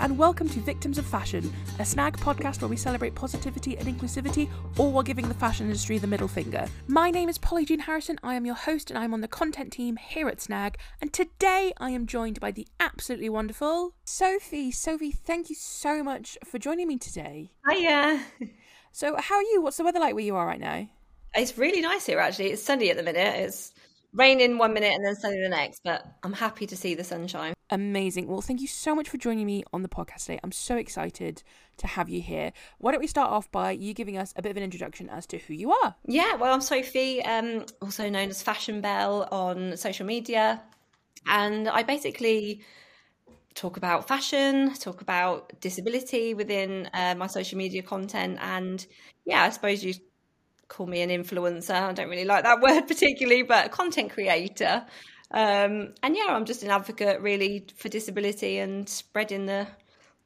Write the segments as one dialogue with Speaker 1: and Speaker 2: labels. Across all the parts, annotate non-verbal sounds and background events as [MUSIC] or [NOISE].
Speaker 1: and welcome to Victims of Fashion, a snag podcast where we celebrate positivity and inclusivity, all while giving the fashion industry the middle finger. My name is Polly Jean Harrison, I am your host, and I'm on the content team here at Snag, and today I am joined by the absolutely wonderful Sophie. Sophie, thank you so much for joining me today.
Speaker 2: Hiya.
Speaker 1: So, how are you? What's the weather like where you are right now?
Speaker 2: It's really nice here, actually. It's sunny at the minute. It's raining one minute and then sunny the next, but I'm happy to see the sunshine.
Speaker 1: Amazing. Well, thank you so much for joining me on the podcast today. I'm so excited to have you here. Why don't we start off by you giving us a bit of an introduction as to who you are?
Speaker 2: Yeah, well, I'm Sophie, um, also known as Fashion Belle on social media. And I basically talk about fashion, talk about disability within uh, my social media content. And yeah, I suppose you call me an influencer. I don't really like that [LAUGHS] word particularly, but a content creator. Um, and yeah, I'm just an advocate really for disability and spreading the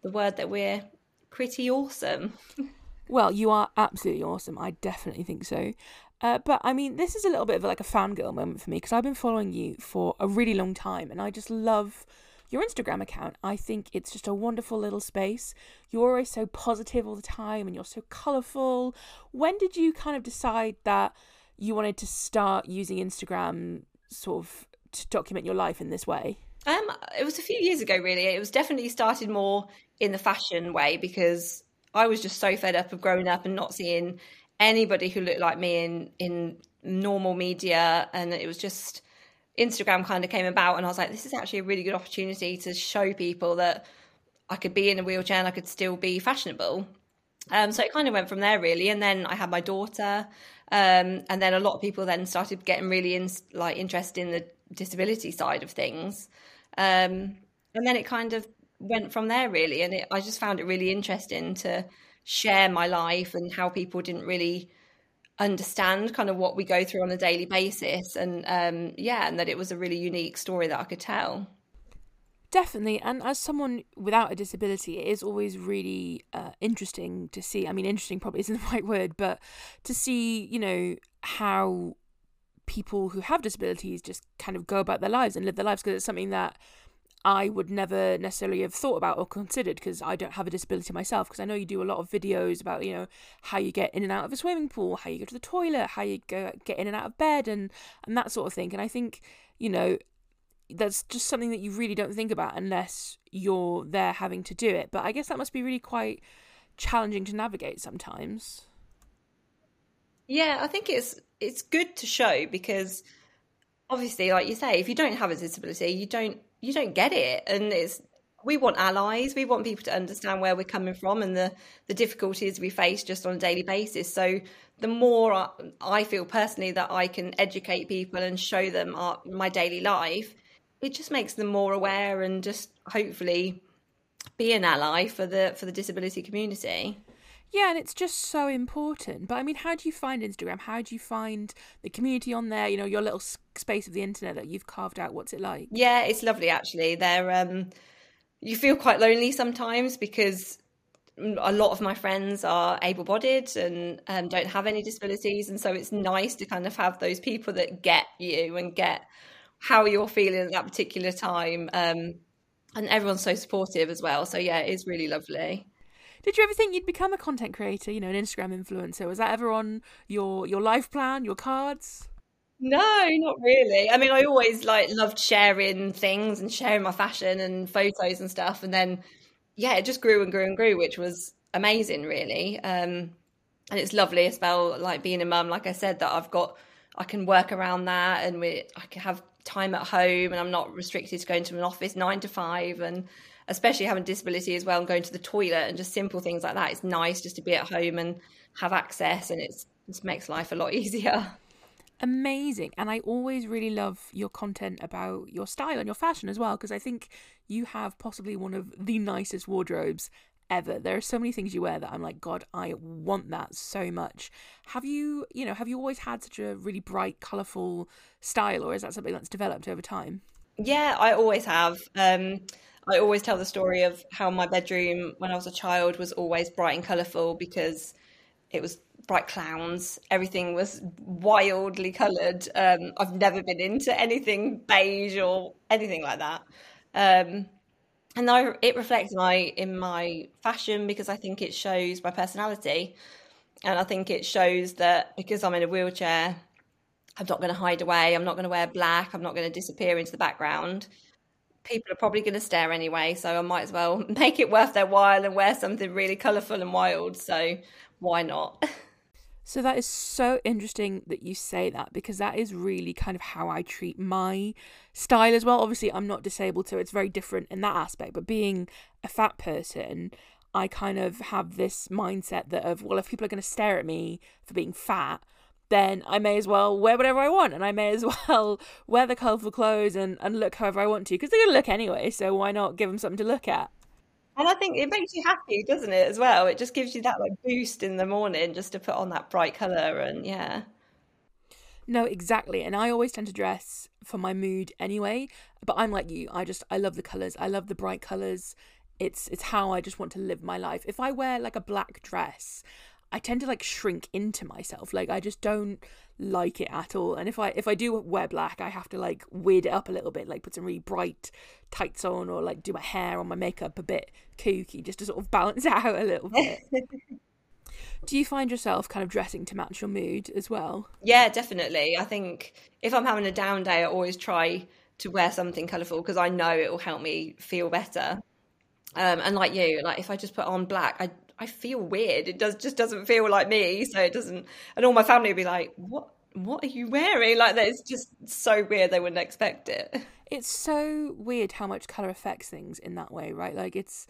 Speaker 2: the word that we're pretty awesome. [LAUGHS]
Speaker 1: Well, you are absolutely awesome. I definitely think so. Uh, but I mean, this is a little bit of like a fangirl moment for me because I've been following you for a really long time and I just love your Instagram account. I think it's just a wonderful little space. You're always so positive all the time and you're so colourful. When did you kind of decide that you wanted to start using Instagram sort of to document your life in this way?
Speaker 2: Um, it was a few years ago, really. It was definitely started more in the fashion way because I was just so fed up of growing up and not seeing anybody who looked like me in in normal media, and it was just Instagram kind of came about, and I was like, this is actually a really good opportunity to show people that I could be in a wheelchair and I could still be fashionable. Um, so it kind of went from there, really. And then I had my daughter, um, and then a lot of people then started getting really in, like interested in the disability side of things. Um, and then it kind of went from there, really. And it, I just found it really interesting to share my life and how people didn't really understand kind of what we go through on a daily basis and um, yeah and that it was a really unique story that i could tell.
Speaker 1: Definitely and as someone without a disability it is always really uh, interesting to see i mean interesting probably isn't [LAUGHS] the right word but to see you know how people who have disabilities just kind of go about their lives and live their lives because it's something that I would never necessarily have thought about or considered because I don't have a disability myself. Because I know you do a lot of videos about you know how you get in and out of a swimming pool, how you go to the toilet, how you go get in and out of bed, and and that sort of thing. And I think you know that's just something that you really don't think about unless you're there having to do it. But I guess that must be really quite challenging to navigate sometimes.
Speaker 2: Yeah, I think it's it's good to show because obviously, like you say, if you don't have a disability, you don't you don't get it. And it's we want allies. We want people to understand where we're coming from and the the difficulties we face just on a daily basis. So the more I, feel personally that I can educate people and show them our, my daily life it just makes them more aware and just hopefully be an ally for the for the disability community
Speaker 1: yeah, and it's just so important. But I mean, how do you find Instagram? How do you find the community on there? You know, your little space of the internet that you've carved out. What's it like?
Speaker 2: Yeah, it's lovely actually. They're um, you feel quite lonely sometimes because a lot of my friends are able-bodied and um, don't have any disabilities, and so it's nice to kind of have those people that get you and get how you're feeling at that particular time. Um, and everyone's so supportive as well. So yeah, it is really lovely.
Speaker 1: Did you ever think you'd become a content creator, you know, an Instagram influencer? Was that ever on your your life plan, your cards?
Speaker 2: No, not really. I mean, I always like loved sharing things and sharing my fashion and photos and stuff, and then yeah, it just grew and grew and grew, which was amazing, really. Um, and it's lovely as well, like being a mum. Like I said, that I've got, I can work around that, and we, I can have time at home, and I'm not restricted to going to an office nine to five, and especially having disability as well and going to the toilet and just simple things like that. It's nice just to be at home and have access, and it just makes life a lot [LAUGHS] easier.
Speaker 1: Amazing. And I always really love your content about your style and your fashion as well, because I think you have possibly one of the nicest wardrobes ever. There are so many things you wear that I'm like, God, I want that so much. Have you, you know, have you always had such a really bright, colourful style, or is that something that's developed over time?
Speaker 2: Yeah, I always have. Um, I always tell the story of how my bedroom when I was a child was always bright and colourful because it was bright clowns. Everything was wildly coloured. Um, I've never been into anything beige or anything like that. Um, and I, it reflects my in my fashion because I think it shows my personality, and I think it shows that because I'm in a wheelchair, I'm not going to hide away. I'm not going to wear black. I'm not going to disappear into the background. People are probably going to stare anyway, so I might as well [LAUGHS] make it worth their while and wear something really colourful and wild. So why not? [LAUGHS]
Speaker 1: So that is so interesting that you say that because that is really kind of how I treat my style as well. Obviously, I'm not disabled, so it's very different in that aspect. But being a fat person, I kind of have this mindset that of well, if people are going to stare at me for being fat, then I may as well wear whatever I want, and I may as [LAUGHS] well wear the colourful clothes and, and look however I want to because they're going to look anyway. So why not give them something to look at?
Speaker 2: And I think it makes you happy, doesn't it, as well? It just gives you that like boost in the morning just to put on that bright colour and yeah.
Speaker 1: No, exactly. And I always tend to dress for my mood anyway. But I'm like you. I just I love the colours. I love the bright colours. It's it's how I just want to live my life. If I wear like a black dress, I tend to like shrink into myself. Like I just don't like it at all. And if I if I do wear black, I have to like weird it up a little bit, like put some really bright tights on or like do my hair or my makeup a bit kooky just to sort of balance [LAUGHS] out a little bit. [LAUGHS] do you find yourself kind of dressing to match your mood as well?
Speaker 2: Yeah, definitely. I think if I'm having a down day, I always try to wear something colourful because I know it will help me feel better. Um, and like you, like if I just put on black, I I feel weird. It does just doesn't feel like me. So it doesn't. And all my family would be like, "What? What are you wearing?" Like that is just so weird. They wouldn't expect it.
Speaker 1: It's so weird how much color affects things in that way, right? Like it's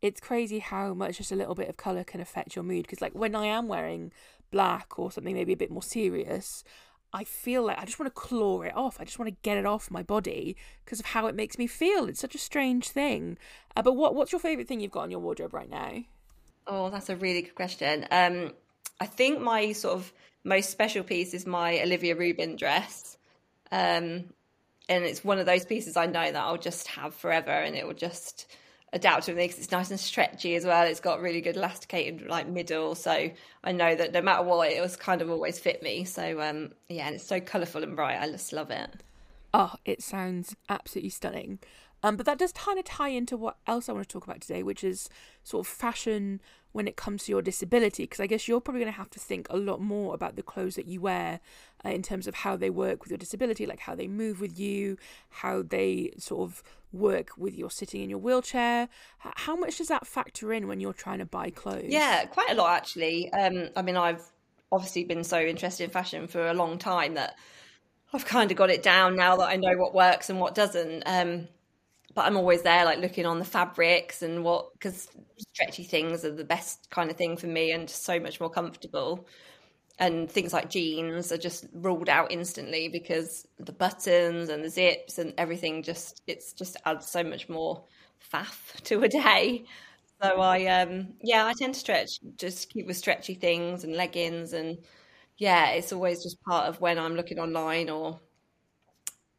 Speaker 1: it's crazy how much just a little bit of color can affect your mood. Because like when I am wearing black or something maybe a bit more serious, I feel like I just want to claw it off. I just want to get it off my body because of how it makes me feel. It's such a strange thing. Uh, but what what's your favorite thing you've got in your wardrobe right now?
Speaker 2: Oh, that's a really good question. Um, I think my sort of most special piece is my Olivia Rubin dress. Um, and it's one of those pieces I know that I'll just have forever and it will just adapt to me because it's nice and stretchy as well. It's got really good elasticated like middle, so I know that no matter what, it was kind of always fit me. So um, yeah, and it's so colourful and bright. I just love it.
Speaker 1: Oh, it sounds absolutely stunning. Um, but that does kind of tie into what else I want to talk about today, which is sort of fashion when it comes to your disability. Because I guess you're probably going to have to think a lot more about the clothes that you wear uh, in terms of how they work with your disability, like how they move with you, how they sort of work with your sitting in your wheelchair. How much does that factor in when you're trying to buy clothes?
Speaker 2: Yeah, quite a lot actually. Um, I mean, I've obviously been so interested in fashion for a long time that I've kind of got it down now that I know what works and what doesn't. Um, but I'm always there, like looking on the fabrics and what, because stretchy things are the best kind of thing for me and just so much more comfortable. And things like jeans are just ruled out instantly because the buttons and the zips and everything just, it's just adds so much more faff [LAUGHS] to a day. So I, um, yeah, I tend to stretch, just keep with stretchy things and leggings. And yeah, it's always just part of when I'm looking online or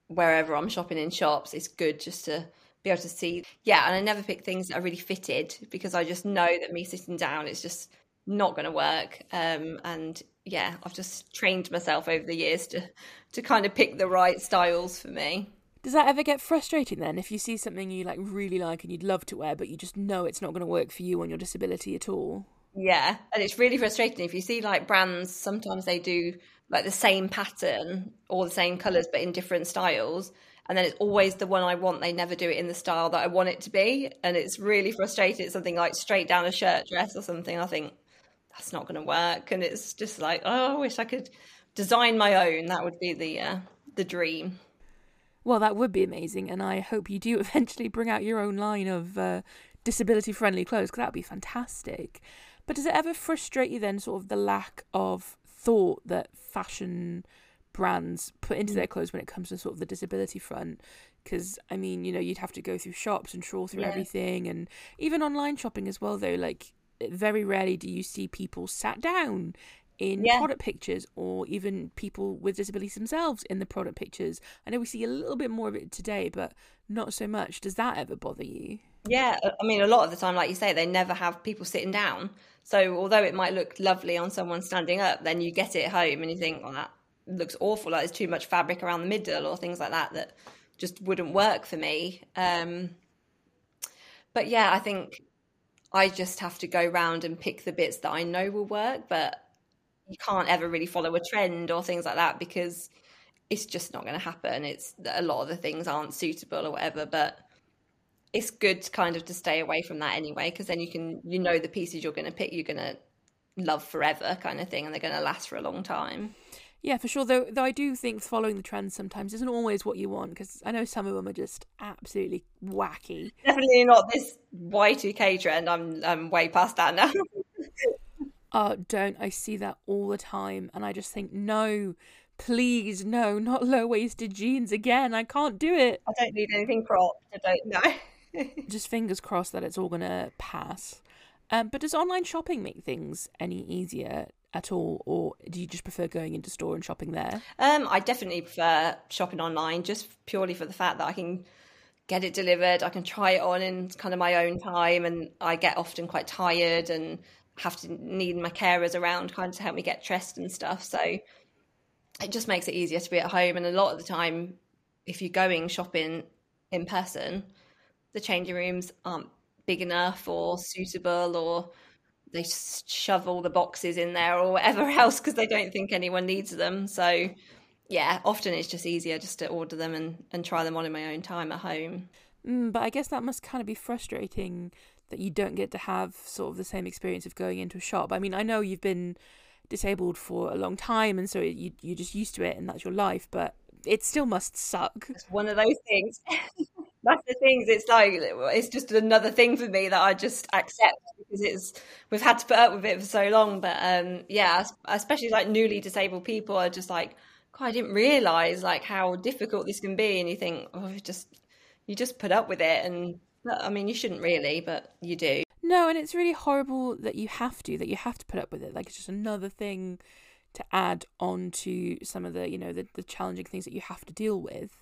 Speaker 2: wherever I'm shopping in shops, it's good just to be able to see. Yeah, and I never pick things that are really fitted because I just know that me sitting down is just not going to work. Um, and yeah, I've just trained myself over the years to to kind of pick the right styles for me.
Speaker 1: Does that ever get frustrating then if you see something you like really like and you'd love to wear but you just know it's not going to work for you on your disability at all?
Speaker 2: Yeah, and it's really frustrating if you see like brands sometimes they do like the same pattern or the same colors but in different styles and then it's always the one I want. They never do it in the style that I want it to be, and it's really frustrating. It's something like straight down a shirt dress or something. I think that's not going to work, and it's just like, oh, I wish I could design my own. That would be the uh, the dream.
Speaker 1: Well, that would be amazing, and I hope you do [LAUGHS] eventually bring out your own line of uh, disability friendly clothes because that would be fantastic. But does it ever frustrate you then, sort of the lack of thought that fashion brands put into their mm. clothes when it comes to sort of the disability front because i mean you know you'd have to go through shops and trawl through yeah. everything and even online shopping as well though like very rarely do you see people sat down in yeah. product pictures or even people with disabilities themselves in the product pictures i know we see a little bit more of it today but not so much does that ever bother you
Speaker 2: yeah i mean a lot of the time like you say they never have people sitting down so although it might look lovely on someone standing up then you get it home and you think well that looks awful, like there's too much fabric around the middle or things like that that just wouldn't work for me. Um, but yeah, I think I just have to go round and pick the bits that I know will work, but you can't ever really follow a trend or things like that because it's just not going to happen. It's a lot of the things aren't suitable or whatever, but it's good kind of to stay away from that anyway because then you can you know the pieces you're going to pick you're going to love forever kind of thing and they're going to last for a long time.
Speaker 1: Yeah, for sure. Though, though I do think following the trends sometimes isn't always what you want because I know some of them are just absolutely wacky.
Speaker 2: Definitely not this Y two K trend. I'm I'm way past that now. [LAUGHS]
Speaker 1: Oh, don't. I see that all the time. And I just think, no, please, no, not low waisted jeans again. I can't do it.
Speaker 2: I don't need anything cropped. I don't know. [LAUGHS]
Speaker 1: just fingers crossed that it's all going to pass. Um, but does online shopping make things any easier at all, or do you just prefer going into store and shopping there?
Speaker 2: Um, I definitely prefer shopping online, just purely for the fact that I can get it delivered, I can try it on in kind of my own time, and I get often quite tired and have to need my carers around kind of to help me get dressed and stuff. So it just makes it easier to be at home. And a lot of the time, if you're going shopping in person, the changing rooms aren't big enough or suitable or they shove all the boxes in there or whatever [LAUGHS] else because they don't think anyone needs them. So yeah, often it's just easier just to order them and, and try them on in my own time at home.
Speaker 1: Mm, but I guess that must kind of be frustrating that you don't get to have sort of the same experience of going into a shop. I mean, I know you've been disabled for a long time and so you you're just used to it and that's your life, but it still must suck.
Speaker 2: It's one of those things. [LAUGHS] that's the things. It's like it's just another thing for me that I just accept because it's we've had to put up with it for so long. But um, yeah, especially like newly disabled people are just like, I didn't realize like how difficult this can be, and you think, oh, just you just put up with it, and I mean, you shouldn't really, but you do.
Speaker 1: No, and it's really horrible that you have to, that you have to put up with it. Like it's just another thing to add on to some of the, you know, the, the challenging things that you have to deal with.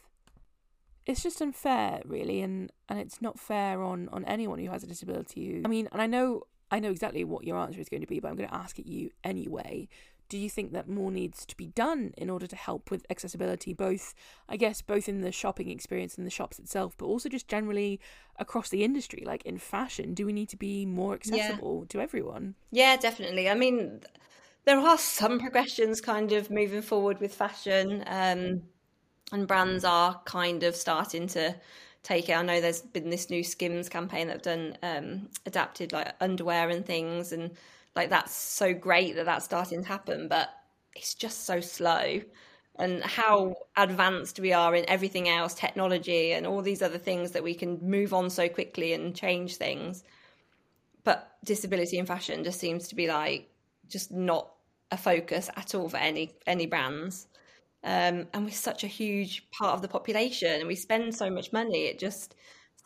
Speaker 1: It's just unfair, really, and, and it's not fair on, on anyone who has a disability. I mean, and I know I know exactly what your answer is going to be, but I'm going to ask it you anyway do you think that more needs to be done in order to help with accessibility both i guess both in the shopping experience in the shops itself but also just generally across the industry like in fashion do we need to be more accessible yeah. to everyone
Speaker 2: yeah definitely i mean there are some progressions kind of moving forward with fashion um, and brands are kind of starting to take it. I know there's been this new skims campaign that have done um, adapted like underwear and things and like that's so great that that's starting to happen but it's just so slow. And how advanced we are in everything else technology and all these other things that we can move on so quickly and change things. But disability in fashion just seems to be like just not a focus at all for any any brands um, and we're such a huge part of the population and we spend so much money. It just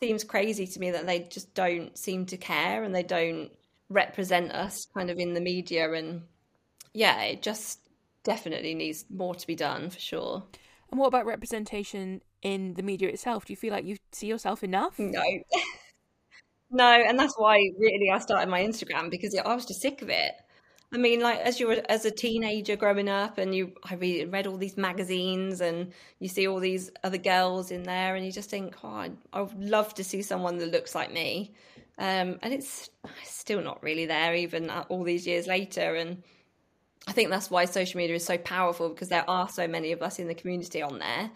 Speaker 2: seems crazy to me that they just don't seem to care and they don't represent us kind of in the media. And yeah it just definitely needs more to be done for sure.
Speaker 1: And what about representation in the media itself? Do you feel like you see yourself enough?
Speaker 2: No. [LAUGHS] No and that's why really i started my instagram because i was just sick of it i mean like as you were as a teenager growing up and you i read, read all these magazines and you see all these other girls in there and you just think oh i would love to see someone that looks like me um, and it's still not really there, even all these years later. And I think that's why social media is so powerful because there are so many of us in the community on there,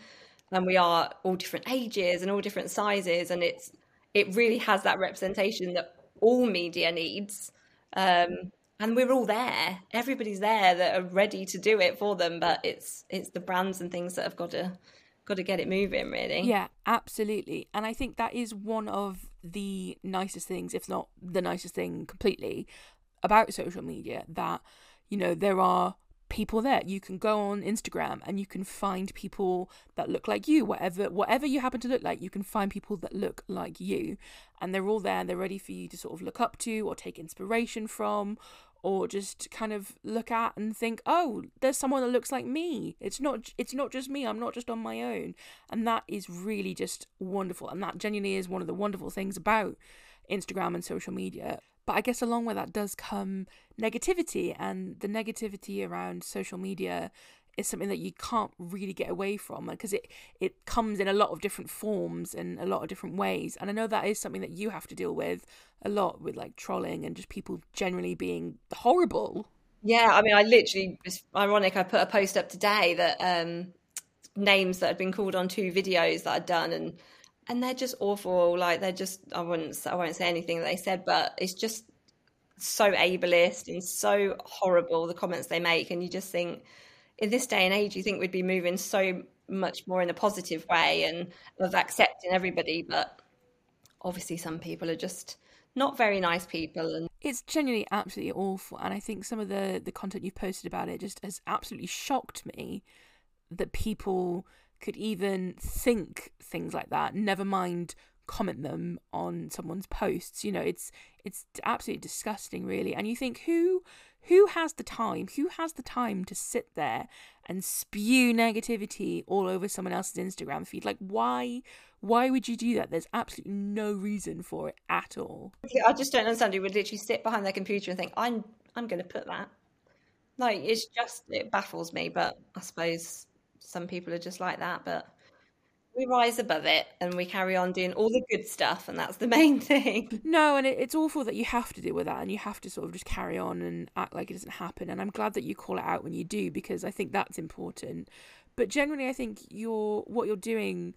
Speaker 2: and we are all different ages and all different sizes, and it's it really has that representation that all media needs. Um, and we're all there. Everybody's there that are ready to do it for them, but it's it's the brands and things that have got to got to get it moving really.
Speaker 1: Yeah absolutely. And i think that is one of the nicest things if not the nicest thing completely about social media that you know there are people there. You can go on instagram and you can find people that look like you whatever whatever you happen to look like you can find people that look like you. And they're all there and they're ready for you to sort of look up to or take inspiration from or just kind of look at and think oh there's someone that looks like me. It's not it's not just me i'm not just on my own. And that is really just wonderful and that genuinely is one of the wonderful things about instagram and social media. But i guess along with that does come negativity and the negativity around social media is something that you can't really get away from because it it comes in a lot of different forms and a lot of different ways. And i know that is something that you have to deal with a lot with like trolling and just people generally being horrible.
Speaker 2: Yeah i mean i literally it's ironic i put a post up today that um names that had been called on two videos that i'd done and and they're just awful. Like they're just i wouldn't i won't say anything that they said but it's just so ableist and so horrible the comments they make. And you just think in this day and age you think we'd be moving so much more in a positive way and of accepting everybody but obviously some people are just not very nice people and
Speaker 1: it's genuinely absolutely awful and i think some of the the content you've posted about it just has absolutely shocked me that people could even think things like that never mind comment them on someone's posts you know it's it's absolutely disgusting really. And you think who who has the time who has the time to sit there and spew negativity all over someone else's instagram feed? Like why why would you do that? There's absolutely no reason for it at all.
Speaker 2: I just don't understand. Who would literally sit behind their computer and think i'm i'm going to put that. Like it's just it baffles me but i suppose some people are just like that but we rise above it and we carry on doing all the good stuff and that's the [LAUGHS] main thing.
Speaker 1: No and it, it's awful that you have to deal with that and you have to sort of just carry on and act like it doesn't happen and i'm glad that you call it out when you do because i think that's important. But generally i think you're what you're doing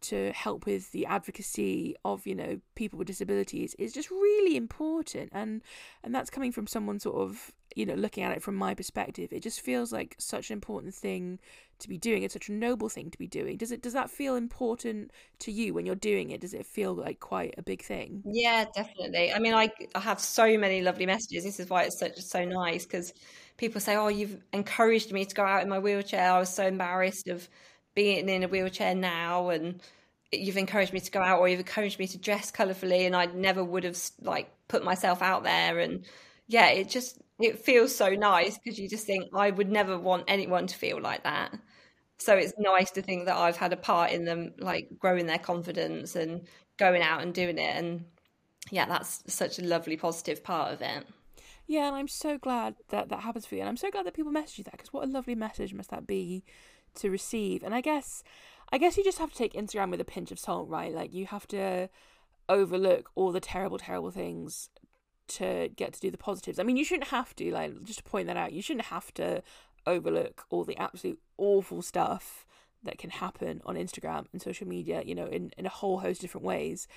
Speaker 1: to help with the advocacy of you know people with disabilities is just really important. And and that's coming from someone sort of you know looking at it from my perspective. It just feels like such an important thing to be doing. It's such a noble thing to be doing. Does it does that feel important to you when you're doing it? Does it feel like quite a big thing?
Speaker 2: Yeah definitely. I mean i, I have so many lovely messages. This is why it's such so nice because people say oh you've encouraged me to go out in my wheelchair. I was so embarrassed of being in a wheelchair now and you've encouraged me to go out or you've encouraged me to dress colorfully and I never would have like put myself out there and yeah it just it feels so nice because you just think I would never want anyone to feel like that. So it's nice to think that I've had a part in them like growing their confidence and going out and doing it and yeah that's such a lovely positive part of it
Speaker 1: yeah and I'm so glad that that happens for you and I'm so glad that people message you that because what a lovely message must that be to receive. And I guess I guess you just have to take Instagram with a pinch of salt, right? Like you have to overlook all the terrible, terrible things to get to do the positives. I mean, you shouldn't have to, like, just to point that out, you shouldn't have to overlook all the absolute awful stuff that can happen on Instagram and social media, you know, in, in a whole host of different ways.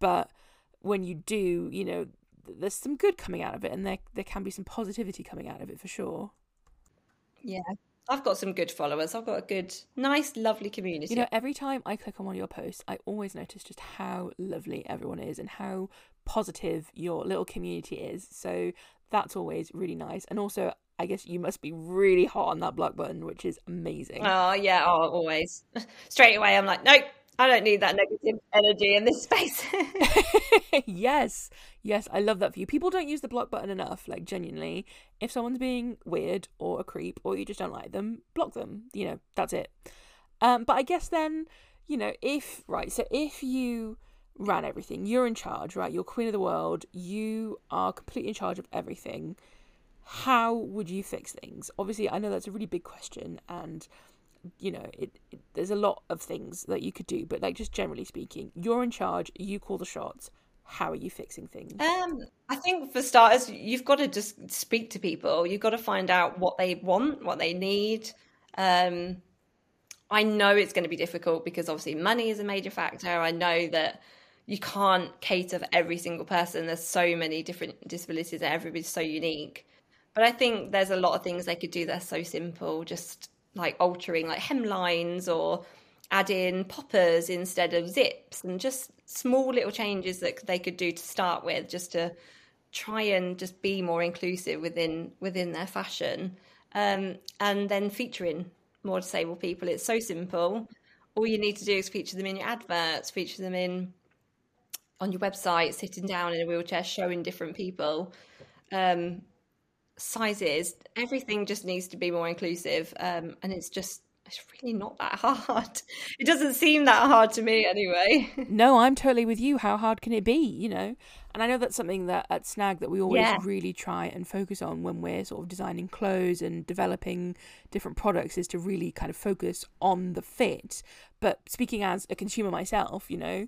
Speaker 1: But when you do, you know, there's some good coming out of it and there there can be some positivity coming out of it for sure.
Speaker 2: Yeah, I've got some good followers. I've got a good, nice, lovely community.
Speaker 1: You know, every time I click on one of your posts, I always notice just how lovely everyone is and how positive your little community is. So that's always really nice. And also, I guess you must be really hot on that block button, which is amazing.
Speaker 2: Oh, yeah. Oh, always. [LAUGHS] Straight away, I'm like, nope, I don't need that negative energy in this space. [LAUGHS]
Speaker 1: yes, yes, I love that for you. People don't use the block button enough. Like genuinely, if someone's being weird or a creep, or you just don't like them, block them. You know, that's it. Um, but I guess then, you know, if right, so if you ran everything, you're in charge, right? You're queen of the world. You are completely in charge of everything. How would you fix things? Obviously, I know that's a really big question, and you know, it, it, there's a lot of things that you could do, but like just generally speaking, you're in charge, you call the shots. How are you fixing things?
Speaker 2: Um, I think for starters, you've got to just speak to people. You've got to find out what they want, what they need. Um, I know it's going to be difficult because obviously money is a major factor. I know that you can't cater for every single person. There's so many different disabilities and everybody's so unique. But I think there's a lot of things they could do that's so simple. Just like altering like hemlines or add in poppers instead of zips and just small little changes that they could do to start with just to try and just be more inclusive within within their fashion. Um, and then featuring more disabled people. It's so simple. All you need to do is feature them in your adverts feature them in on your website sitting down in a wheelchair showing different people. Um, sizes, everything just needs to be more inclusive. Um, and it's just it's really not that hard. [LAUGHS] It doesn't seem that hard to me anyway. [LAUGHS]
Speaker 1: no, I'm totally with you. How hard can it be, you know? And I know that's something that at Snag that we always
Speaker 2: Yeah.
Speaker 1: really try and focus on when we're sort of designing clothes and developing different products is to really kind of focus on the fit. But speaking as a consumer myself, you know,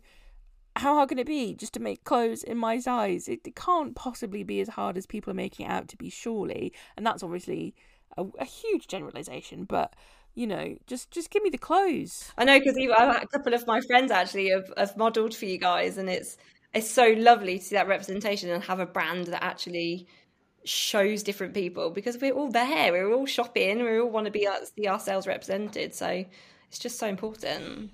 Speaker 1: how hard can it be just to make clothes in my size? It, it can't possibly be as hard as people are making it out to be, surely. And that's obviously a, a huge generalization, but you know, just just give me the clothes.
Speaker 2: I know because a couple of my friends actually have, have modelled for you guys, and it's it's so lovely to see that representation and have a brand that actually shows different people because we're all there, we're all shopping, we all want to be see ourselves represented. So it's just so important.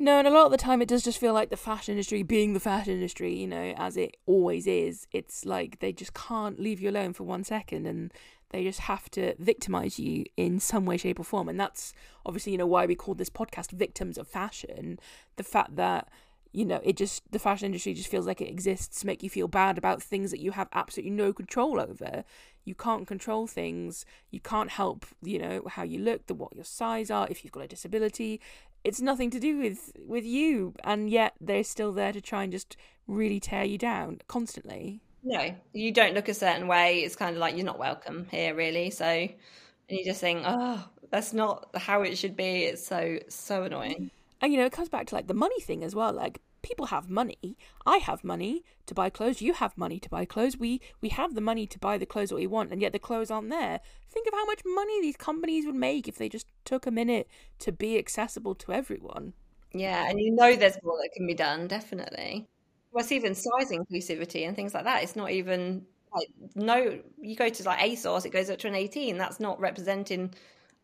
Speaker 1: No, and a lot of the time it does just feel like the fashion industry being the fashion industry, you know, as it always is. It's like they just can't leave you alone for one second and they just have to victimize you in some way, shape, or form. And that's obviously, you know, why we call this podcast Victims of Fashion. The fact that, you know, it just, the fashion industry just feels like it exists to make you feel bad about things that you have absolutely no control over. You can't control things. You can't help, you know, how you look, the what your size are, if you've got a disability. It's nothing to do with with you, and yet they're still there to try and just really tear you down constantly.
Speaker 2: No, you don't look a certain way. It's kind of like you're not welcome here, really. So, and you just think, oh, that's not how it should be. It's so so annoying.
Speaker 1: And you know, it comes back to like the money thing as well. Like people have money. I have money to buy clothes. You have money to buy clothes. We we have the money to buy the clothes that we want, and yet the clothes aren't there. Think of how much money these companies would make if they just took a minute to be accessible to everyone.
Speaker 2: Yeah, and you know there's more that can be done, definitely. It's even size inclusivity and things like that. It's not even like no. You go to like ASOS, it goes up to an 18. That's not representing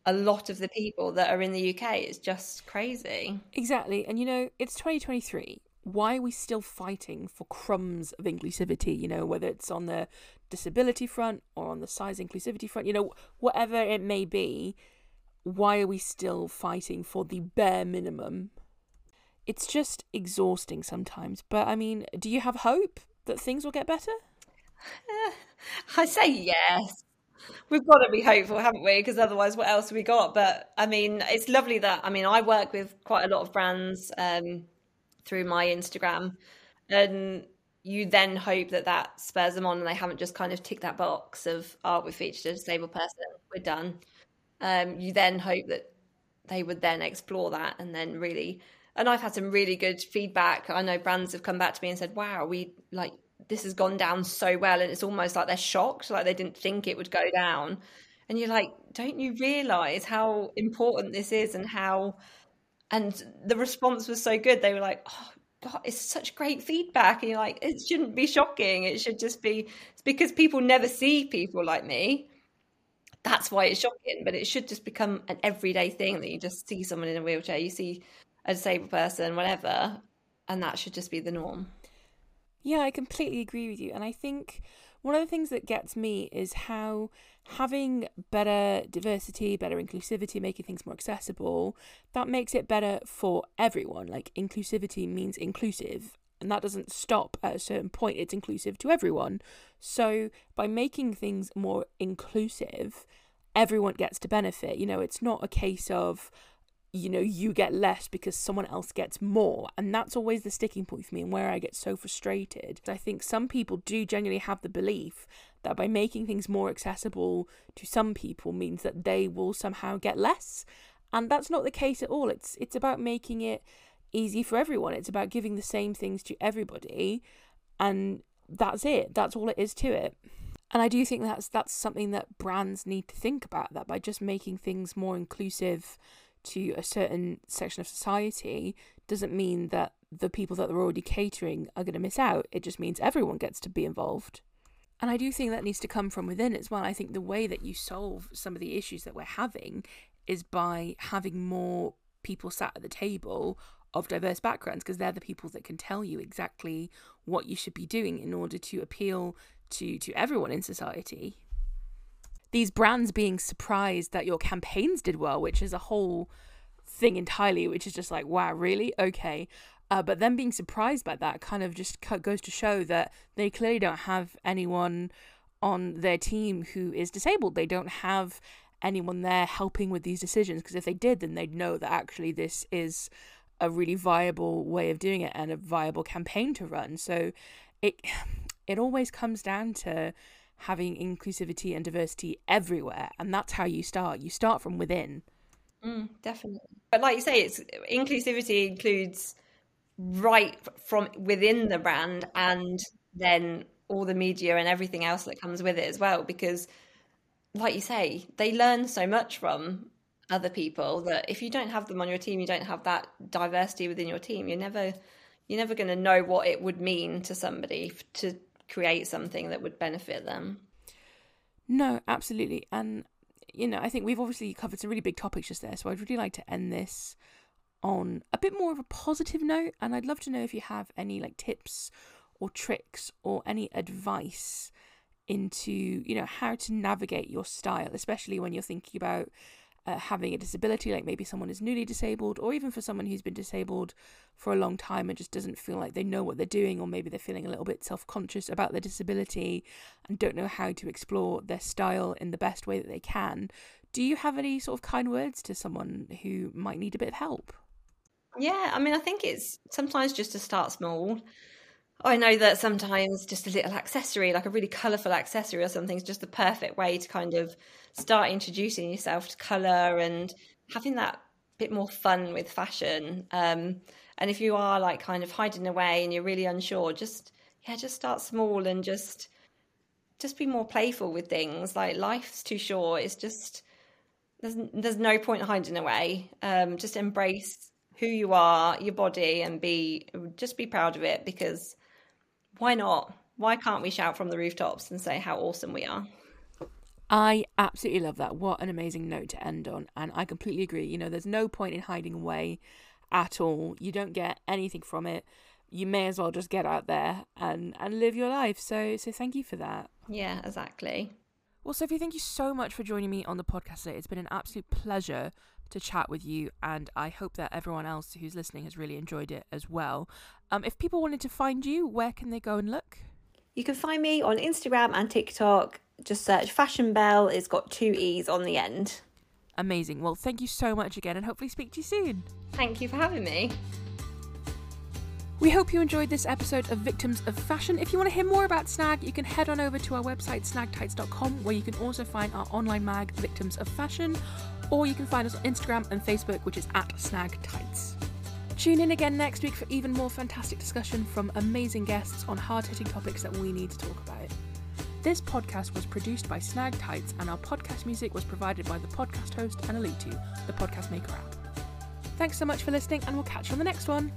Speaker 2: a lot of the people that are in the UK. It's just crazy.
Speaker 1: Exactly. And you know, it's 2023. Why are we still fighting for crumbs of inclusivity? You know, whether it's on the disability front or on the size inclusivity front, you know, whatever it may be, why are we still fighting for the bare minimum? It's just exhausting sometimes. But I mean, do you have hope that things will get better? [LAUGHS]
Speaker 2: I say yes. We've got to be hopeful, haven't we? Because otherwise, what else have we got? But I mean, it's lovely that I mean, I work with quite a lot of brands um, through my Instagram, and you then hope that that spurs them on, and they haven't just kind of ticked that box of, "Oh, we featured a disabled person, we're done." Um, you then hope that they would then explore that and then really. And I've had some really good feedback. I know brands have come back to me and said, "Wow, we like this has gone down so well and it's almost like they're shocked like they didn't think it would go down. And you're like don't you realize how important this is and how and the response was so good. They were like oh god it's such great feedback. And you're like it shouldn't be shocking. It should just be it's because people never see people like me. That's why it's shocking but it should just become an everyday thing that you just see someone in a wheelchair you see a disabled person whatever and that should just be the norm
Speaker 1: Yeah, I completely agree with you. And I think one of the things that gets me is how having better diversity, better inclusivity, making things more accessible, that makes it better for everyone. Like inclusivity means inclusive. And that doesn't stop at a certain point, it's inclusive to everyone. So by making things more inclusive, everyone gets to benefit. You know, it's not a case of, you know, you get less because someone else gets more. And that's always the sticking point for me and where I get so frustrated. I think some people do genuinely have the belief that by making things more accessible to some people means that they will somehow get less. And that's not the case at all. It's it's about making it easy for everyone. It's about giving the same things to everybody and that's it. That's all it is to it. And I do think that's that's something that brands need to think about that by just making things more inclusive to a certain section of society doesn't mean that the people that they're already catering are going to miss out. It just means everyone gets to be involved. And I do think that needs to come from within as well. I think the way that you solve some of the issues that we're having is by having more people sat at the table of diverse backgrounds because they're the people that can tell you exactly what you should be doing in order to appeal to to everyone in society these brands being surprised that your campaigns did well, which is a whole thing entirely, which is just like, wow, really? Okay. Uh, but then being surprised by that kind of just goes to show that they clearly don't have anyone on their team who is disabled. They don't have anyone there helping with these decisions because if they did then they'd know that actually this is a really viable way of doing it and a viable campaign to run so it [SIGHS] it always comes down to having inclusivity and diversity everywhere and that's how you start. You start from within.
Speaker 2: Mm, definitely. But like you say it's inclusivity includes right from within the brand and then all the media and everything else that comes with it as well because like you say they learn so much from other people that if you don't have them on your team you don't have that diversity within your team. You're never you're never going to know what it would mean to somebody to create something that would benefit them?
Speaker 1: No absolutely. And you know i think we've obviously covered some really big topics just there so i'd really like to end this on a bit more of a positive note and i'd love to know if you have any like tips or tricks or any advice into you know how to navigate your style especially when you're thinking about uh, having a disability like maybe someone is newly disabled or even for someone who's been disabled for a long time and just doesn't feel like they know what they're doing or maybe they're feeling a little bit self-conscious about their disability and don't know how to explore their style in the best way that they can do you have any sort of kind words to someone who might need a bit of help?
Speaker 2: Yeah i mean i think it's sometimes just to start small I know that sometimes just a little accessory, like a really colourful accessory or something, is just the perfect way to kind of start introducing yourself to colour and having that bit more fun with fashion. Um, and if you are like kind of hiding away and you're really unsure, just yeah, just start small and just just be more playful with things. Like life's too short. It's just there's there's no point hiding away. Um, just embrace who you are, your body, and be just be proud of it because why not? Why can't we shout from the rooftops and say how awesome we are?
Speaker 1: I absolutely love that. What an amazing note to end on. And I completely agree. You know, there's no point in hiding away at all. You don't get anything from it. You may as well just get out there and, and live your life. So so thank you for that.
Speaker 2: Yeah, exactly.
Speaker 1: Well, Sophie, thank you so much for joining me on the podcast today. It's been an absolute pleasure to chat with you, and I hope that everyone else who's listening has really enjoyed it as well. Um, if people wanted to find you, where can they go and look?
Speaker 2: You can find me on Instagram and TikTok. Just search Fashion Bell. It's got two E's on the end.
Speaker 1: Amazing. Well, thank you so much again, and hopefully speak to you soon.
Speaker 2: Thank you for having me.
Speaker 1: We hope you enjoyed this episode of Victims of Fashion. If you want to hear more about Snag, you can head on over to our website snagtights.com where you can also find our online mag Victims of Fashion or you can find us on Instagram and Facebook, which is at snagtights. Tune in again next week for even more fantastic discussion from amazing guests on hard hitting topics that we need to talk about. This podcast was produced by Snag Tights, and our podcast music was provided by the podcast host and Alitu, the podcast maker app. Thanks so much for listening, and we'll catch you on the next one.